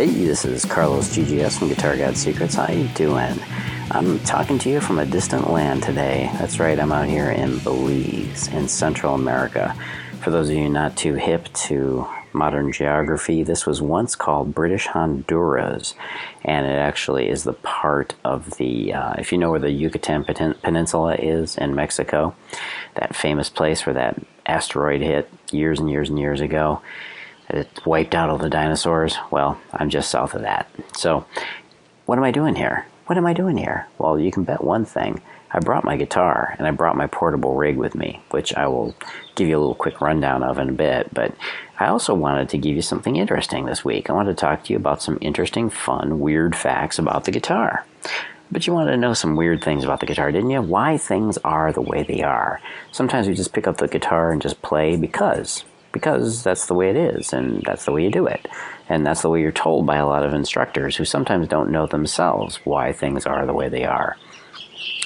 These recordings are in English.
Hey, this is Carlos GGS from Guitar God Secrets. How you doing? I'm talking to you from a distant land today. That's right, I'm out here in Belize, in Central America. For those of you not too hip to modern geography, this was once called British Honduras, and it actually is the part of the, uh, if you know where the Yucatan Peninsula is in Mexico, that famous place where that asteroid hit years and years and years ago it wiped out all the dinosaurs. Well, I'm just south of that. So, what am I doing here? What am I doing here? Well, you can bet one thing. I brought my guitar and I brought my portable rig with me, which I will give you a little quick rundown of in a bit. But I also wanted to give you something interesting this week. I wanted to talk to you about some interesting, fun, weird facts about the guitar. But you wanted to know some weird things about the guitar, didn't you? Why things are the way they are. Sometimes we just pick up the guitar and just play because because that's the way it is and that's the way you do it. And that's the way you're told by a lot of instructors who sometimes don't know themselves why things are the way they are.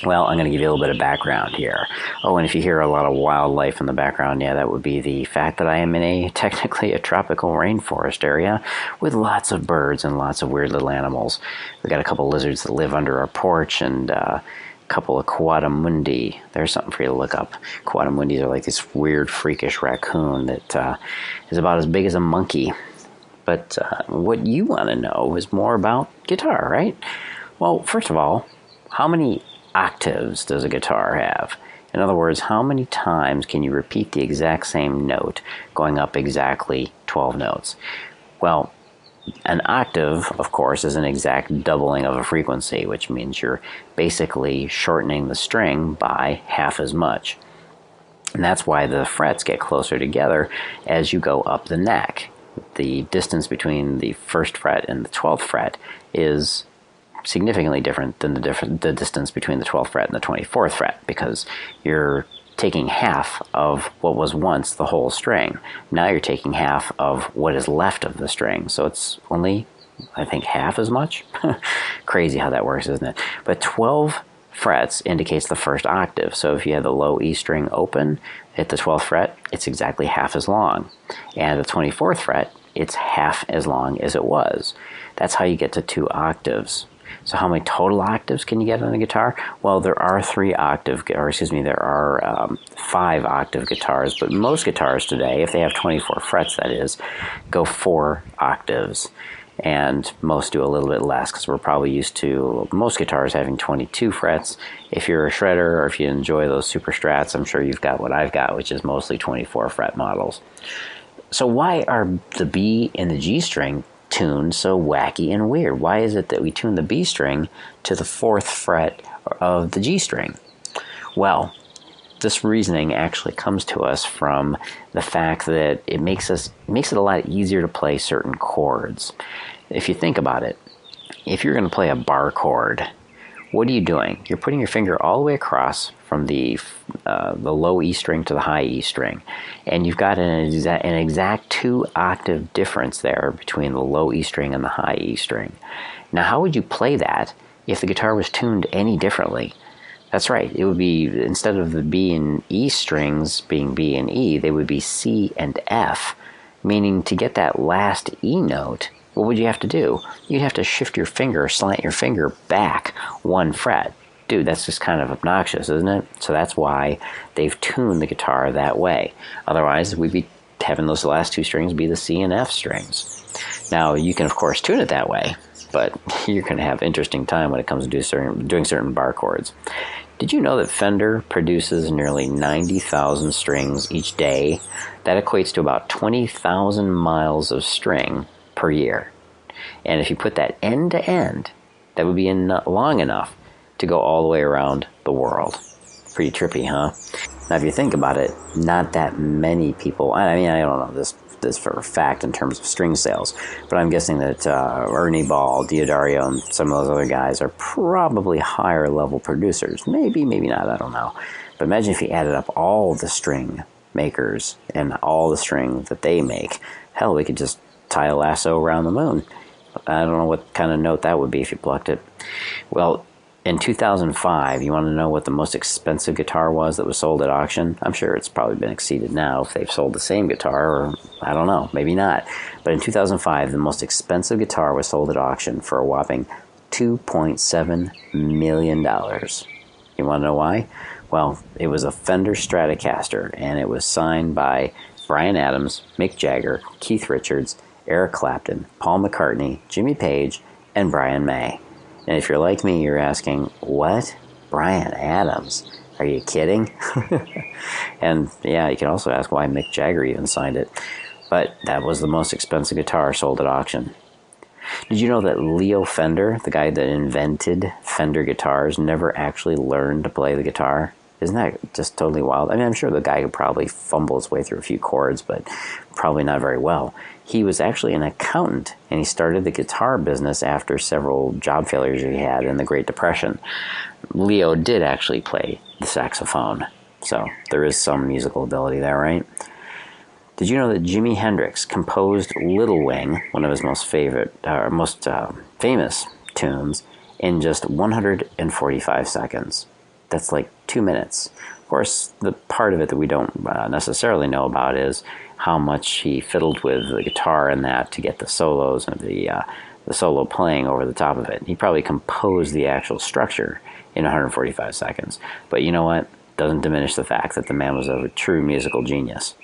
Well, I'm going to give you a little bit of background here. Oh, and if you hear a lot of wildlife in the background, yeah, that would be the fact that I am in a technically a tropical rainforest area with lots of birds and lots of weird little animals. We've got a couple lizards that live under our porch and uh, couple of coatimundi. There's something for you to look up. Coatimundis are like this weird, freakish raccoon that uh, is about as big as a monkey. But uh, what you want to know is more about guitar, right? Well, first of all, how many octaves does a guitar have? In other words, how many times can you repeat the exact same note going up exactly 12 notes? Well, an octave, of course, is an exact doubling of a frequency, which means you're basically shortening the string by half as much. And that's why the frets get closer together as you go up the neck. The distance between the first fret and the 12th fret is significantly different than the, different, the distance between the 12th fret and the 24th fret because you're taking half of what was once the whole string. Now you're taking half of what is left of the string. So it's only, I think, half as much. Crazy how that works, isn't it? But 12 frets indicates the first octave. So if you have the low E string open at the 12th fret, it's exactly half as long. And the 24th fret, it's half as long as it was. That's how you get to two octaves. So how many total octaves can you get on a guitar? Well, there are three octave, or excuse me, there are um, five octave guitars, but most guitars today, if they have 24 frets, that is, go four octaves. And most do a little bit less because we're probably used to most guitars having 22 frets. If you're a shredder or if you enjoy those super strats, I'm sure you've got what I've got, which is mostly 24 fret models. So, why are the B and the G string tuned so wacky and weird? Why is it that we tune the B string to the fourth fret of the G string? Well, this reasoning actually comes to us from the fact that it makes us makes it a lot easier to play certain chords. If you think about it, if you're going to play a bar chord, what are you doing? You're putting your finger all the way across from the uh, the low E string to the high E string, and you've got an exact, an exact two octave difference there between the low E string and the high E string. Now, how would you play that if the guitar was tuned any differently? That's right. It would be instead of the B and E strings being B and E, they would be C and F, meaning to get that last E note what would you have to do? You'd have to shift your finger, slant your finger back one fret. Dude, that's just kind of obnoxious, isn't it? So that's why they've tuned the guitar that way. Otherwise, we'd be having those last two strings be the C and F strings. Now, you can, of course, tune it that way, but you're going to have interesting time when it comes to do certain, doing certain bar chords. Did you know that Fender produces nearly 90,000 strings each day? That equates to about 20,000 miles of string per year. And if you put that end to end, that would be in long enough to go all the way around the world. Pretty trippy, huh? Now, if you think about it, not that many people. I mean, I don't know this this for a fact in terms of string sales, but I'm guessing that uh, Ernie Ball, D'Addario, and some of those other guys are probably higher level producers. Maybe, maybe not. I don't know. But imagine if you added up all the string makers and all the string that they make. Hell, we could just tie a lasso around the moon. I don't know what kind of note that would be if you plucked it. Well, in 2005, you want to know what the most expensive guitar was that was sold at auction? I'm sure it's probably been exceeded now if they've sold the same guitar, or I don't know, maybe not. But in 2005, the most expensive guitar was sold at auction for a whopping $2.7 million. You want to know why? Well, it was a Fender Stratocaster, and it was signed by Bryan Adams, Mick Jagger, Keith Richards, Eric Clapton, Paul McCartney, Jimmy Page, and Brian May. And if you're like me, you're asking, what? Bryan Adams? Are you kidding? and yeah, you can also ask why Mick Jagger even signed it. But that was the most expensive guitar sold at auction. Did you know that Leo Fender, the guy that invented Fender guitars, never actually learned to play the guitar? Isn't that just totally wild? I mean, I'm sure the guy could probably fumble his way through a few chords, but probably not very well. He was actually an accountant, and he started the guitar business after several job failures he had in the Great Depression. Leo did actually play the saxophone, so there is some musical ability there, right? Did you know that Jimi Hendrix composed Little Wing, one of his most favorite, uh, most uh, famous tunes, in just 145 seconds? That's like two minutes. Of course, the part of it that we don't uh, necessarily know about is how much he fiddled with the guitar and that to get the solos and the uh, the solo playing over the top of it. He probably composed the actual structure in 145 seconds. But you know what? Doesn't diminish the fact that the man was a true musical genius.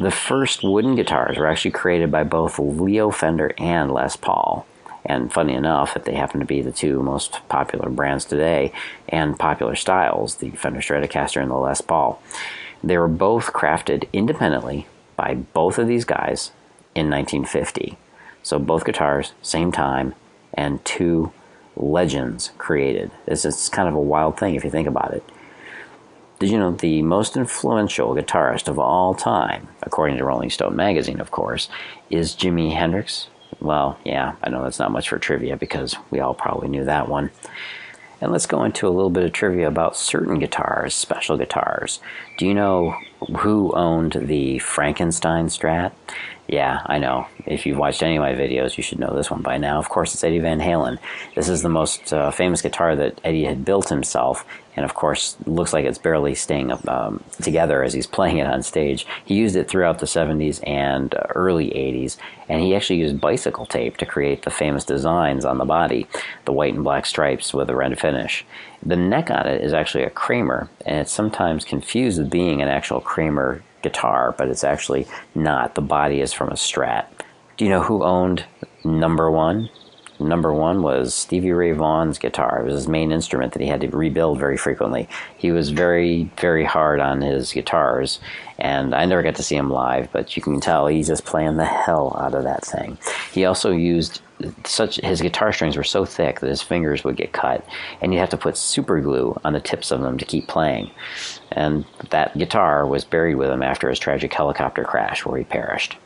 The first wooden guitars were actually created by both Leo Fender and Les Paul. And funny enough, that they happen to be the two most popular brands today and popular styles, the Fender Stratocaster and the Les Paul. They were both crafted independently by both of these guys in 1950. So both guitars, same time, and two legends created. It's, it's kind of a wild thing if you think about it. Did you know the most influential guitarist of all time, according to Rolling Stone magazine, of course, is Jimi Hendrix? Well, yeah, I know that's not much for trivia because we all probably knew that one. And let's go into a little bit of trivia about certain guitars, special guitars. Do you know who owned the Frankenstein Strat? Yeah, I know. If you've watched any of my videos, you should know this one by now. Of course, it's Eddie Van Halen. This is the most uh, famous guitar that Eddie had built himself, and of course, looks like it's barely staying um, together as he's playing it on stage. He used it throughout the 70s and early 80s, and he actually used bicycle tape to create the famous designs on the body, the white and black stripes with a red finish. The neck on it is actually a Kramer, and it's sometimes confused with being an actual Kramer guitar, but it's actually not. The body is from a Strat. Do you know who owned number one? Number one was Stevie Ray Vaughan's guitar. It was his main instrument that he had to rebuild very frequently. He was very, very hard on his guitars, and I never got to see him live, but you can tell he's just playing the hell out of that thing. He also used such his guitar strings were so thick that his fingers would get cut, and you'd have to put super glue on the tips of them to keep playing. And that guitar was buried with him after his tragic helicopter crash, where he perished.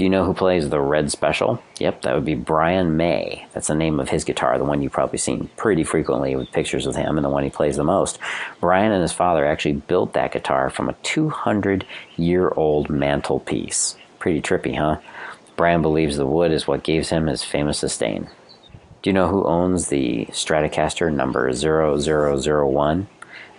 Do you know who plays the Red Special? Yep, that would be Brian May. That's the name of his guitar, the one you've probably seen pretty frequently with pictures of him and the one he plays the most. Brian and his father actually built that guitar from a 200 year old mantelpiece. Pretty trippy, huh? Brian believes the wood is what gives him his famous sustain. Do you know who owns the Stratocaster number 0001?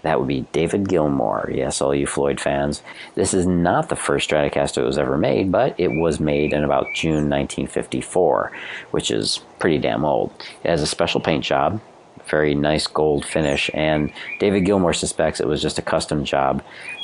That would be David Gilmour. Yes, all you Floyd fans. This is not the first Stratocaster that was ever made, but it was made in about June 1954, which is pretty damn old. It has a special paint job, very nice gold finish, and David Gilmour suspects it was just a custom job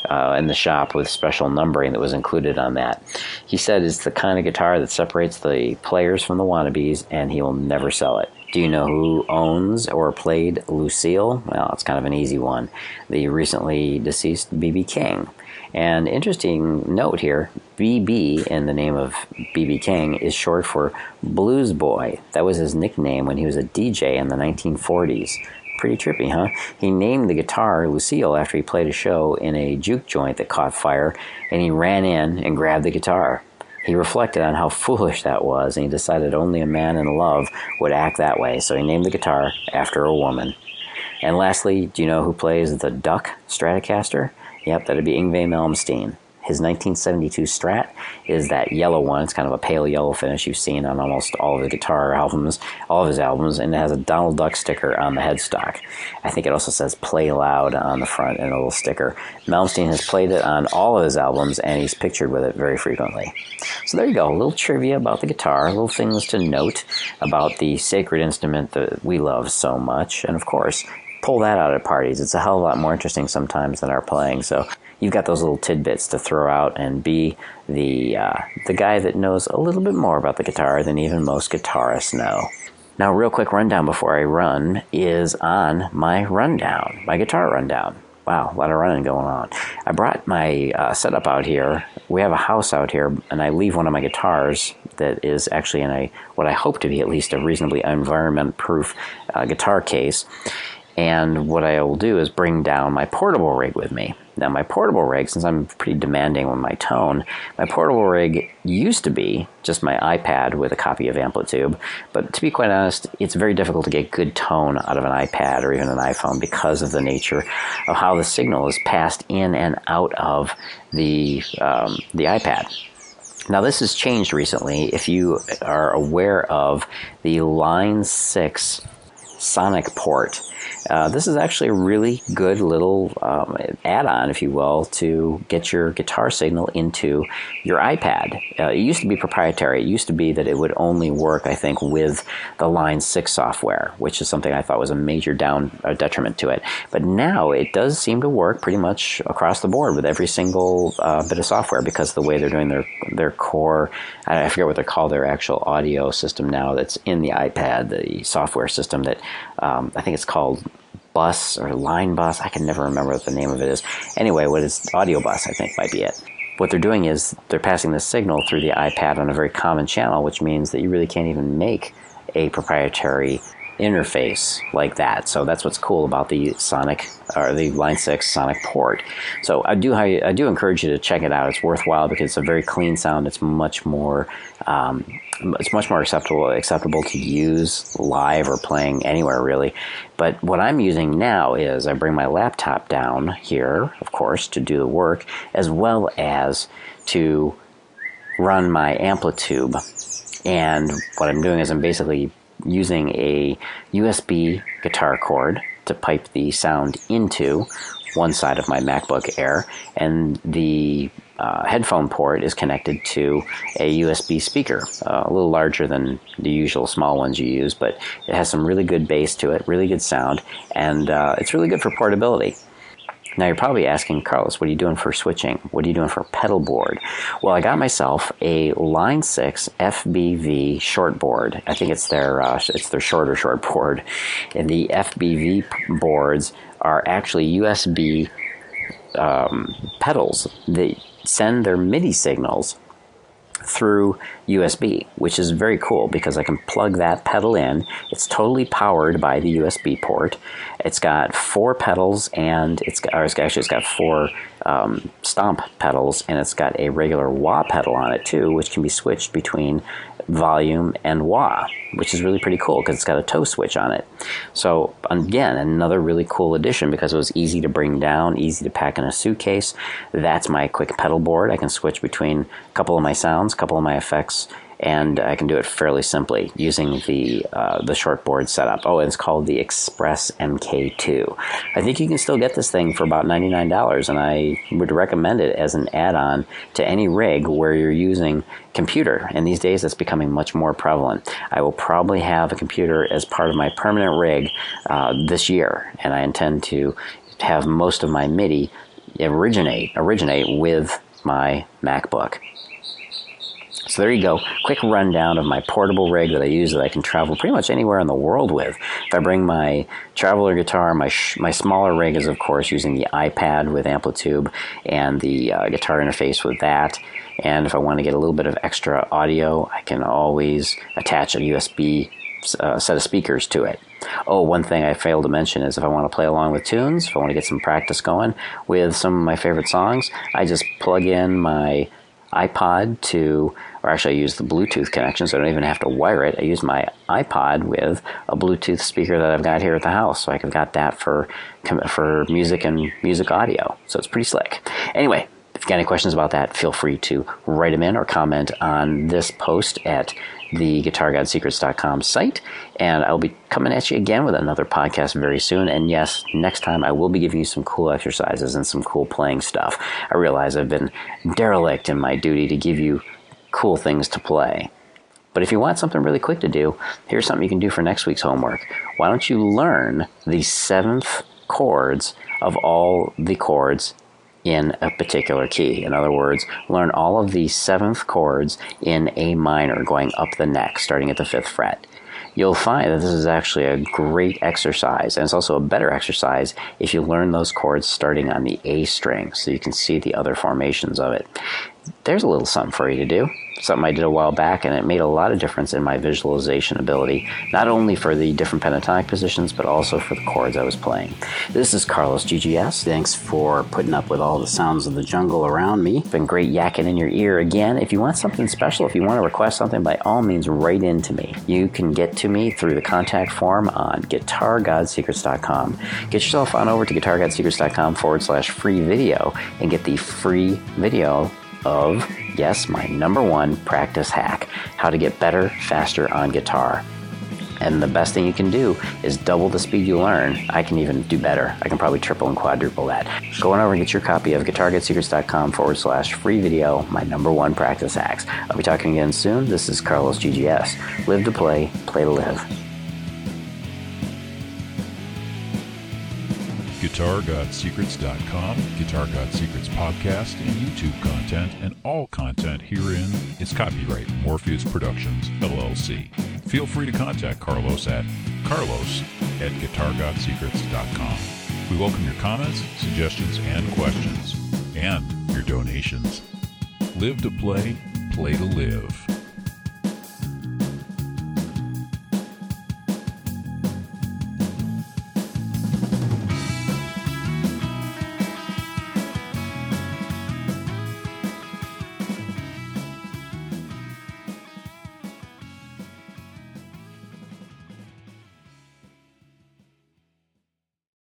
uh, in the shop with special numbering that was included on that. He said it's the kind of guitar that separates the players from the wannabes, and he will never sell it. Do you know who owns or played Lucille? Well, it's kind of an easy one. The recently deceased B.B. King. And interesting note here BB in the name of BB King is short for Blues Boy. That was his nickname when he was a DJ in the 1940s. Pretty trippy, huh? He named the guitar Lucille after he played a show in a juke joint that caught fire, and he ran in and grabbed the guitar. He reflected on how foolish that was, and he decided only a man in love would act that way, so he named the guitar after a woman. And lastly, do you know who plays the Duck Stratocaster? Yep, that'd be Yngwie Malmsteen. His 1972 Strat is that yellow one. It's kind of a pale yellow finish you've seen on almost all of the guitar albums, all of his albums, and it has a Donald Duck sticker on the headstock. I think it also says "Play Loud" on the front and a little sticker. Malmsteen has played it on all of his albums, and he's pictured with it very frequently. So there you go, a little trivia about the guitar, little things to note about the sacred instrument that we love so much, and of course, pull that out at parties. It's a hell of a lot more interesting sometimes than our playing. So you've got those little tidbits to throw out and be the uh, the guy that knows a little bit more about the guitar than even most guitarists know. Now, real quick rundown before I run is on my rundown, my guitar rundown. Wow, a lot of running going on. I brought my uh, setup out here. We have a house out here, and I leave one of my guitars that is actually in a what I hope to be at least a reasonably environment-proof uh, guitar case. And what I will do is bring down my portable rig with me. Now, my portable rig, since I'm pretty demanding with my tone, my portable rig used to be just my iPad with a copy of Amplitube. But to be quite honest, it's very difficult to get good tone out of an iPad or even an iPhone because of the nature of how the signal is passed in and out of the um, the iPad. Now, this has changed recently. If you are aware of the Line 6 Sonic port, uh, this is actually a really good little um, add-on, if you will, to get your guitar signal into your iPad. Uh, it used to be proprietary. It used to be that it would only work, I think, with the Line 6 software, which is something I thought was a major down uh, detriment to it. But now it does seem to work pretty much across the board with every single uh, bit of software because of the way they're doing their their core, I forget what they call their actual audio system now that's in the iPad, the software system that um, I think it's called bus or line bus. I can never remember what the name of it is. Anyway, what is audio bus? I think might be it. What they're doing is they're passing the signal through the iPad on a very common channel, which means that you really can't even make a proprietary interface like that. So that's what's cool about the Sonic or the Line 6 Sonic port. So I do I do encourage you to check it out. It's worthwhile because it's a very clean sound. It's much more um, it's much more acceptable acceptable to use live or playing anywhere really. But what I'm using now is I bring my laptop down here, of course, to do the work, as well as to run my Amplitube. And what I'm doing is I'm basically using a USB guitar cord to pipe the sound into one side of my MacBook Air, and the uh, headphone port is connected to a USB speaker, uh, a little larger than the usual small ones you use, but it has some really good bass to it, really good sound, and uh, it's really good for portability. Now you're probably asking, Carlos, what are you doing for switching? What are you doing for pedal board? Well, I got myself a Line 6 FBV short board. I think it's their uh, it's their shorter short board, and the FBV boards are actually USB um, pedals that send their MIDI signals through USB, which is very cool because I can plug that pedal in. It's totally powered by the USB port. It's got four pedals and it's got, or it's actually it's got four um, stomp pedals and it's got a regular wah pedal on it too, which can be switched between volume and wah, which is really pretty cool because it's got a toe switch on it. So again, another really cool addition because it was easy to bring down, easy to pack in a suitcase. That's my quick pedal board. I can switch between a couple of my sounds, a couple of my effects, and I can do it fairly simply using the uh, the shortboard setup. Oh, it's called the Express MK2. I think you can still get this thing for about ninety nine dollars, and I would recommend it as an add on to any rig where you're using computer. And these days, it's becoming much more prevalent. I will probably have a computer as part of my permanent rig uh, this year, and I intend to have most of my MIDI originate originate with my MacBook. So there you go. Quick rundown of my portable rig that I use that I can travel pretty much anywhere in the world with. If I bring my traveler guitar, my sh- my smaller rig is of course using the iPad with Amplitube and the uh, guitar interface with that. And if I want to get a little bit of extra audio, I can always attach a USB uh, set of speakers to it. Oh, one thing I failed to mention is if I want to play along with tunes, if I want to get some practice going with some of my favorite songs, I just plug in my iPod to or actually I use the Bluetooth connection, so I don't even have to wire it. I use my iPod with a Bluetooth speaker that I've got here at the house, so I've got that for for music and music audio. So it's pretty slick. Anyway, If you got any questions about that, feel free to write them in or comment on this post at the GuitarGodSecrets.com site. And I'll be coming at you again with another podcast very soon. And yes, next time I will be giving you some cool exercises and some cool playing stuff. I realize I've been derelict in my duty to give you cool things to play. But if you want something really quick to do, here's something you can do for next week's homework. Why don't you learn the seventh chords of all the chords in a particular key. In other words, learn all of the seventh chords in A minor going up the neck, starting at the fifth fret. You'll find that this is actually a great exercise, and it's also a better exercise if you learn those chords starting on the A string so you can see the other formations of it. There's a little something for you to do something I did a while back, and it made a lot of difference in my visualization ability, not only for the different pentatonic positions, but also for the chords I was playing. This is Carlos GGS. Thanks for putting up with all the sounds of the jungle around me. Been great yakking in your ear again. If you want something special, if you want to request something, by all means, write in to me. You can get to me through the contact form on guitargodsecrets.com. Get yourself on over to guitargodsecrets.com forward slash free video and get the free video of, yes, my number one practice hack how to get better, faster on guitar. And the best thing you can do is double the speed you learn. I can even do better. I can probably triple and quadruple that. Go on over and get your copy of GuitarGodSecrets.com forward slash free video, my number one practice hacks. I'll be talking again soon. This is Carlos GGS. Live to play, play to live. GuitarGodSecrets.com, Guitar God Secrets podcast, and YouTube content, and all content herein is copyright Morpheus Productions, LLC. Feel free to contact Carlos at carlos at GuitarGodSecrets.com. We welcome your comments, suggestions, and questions, and your donations. Live to play, play to live.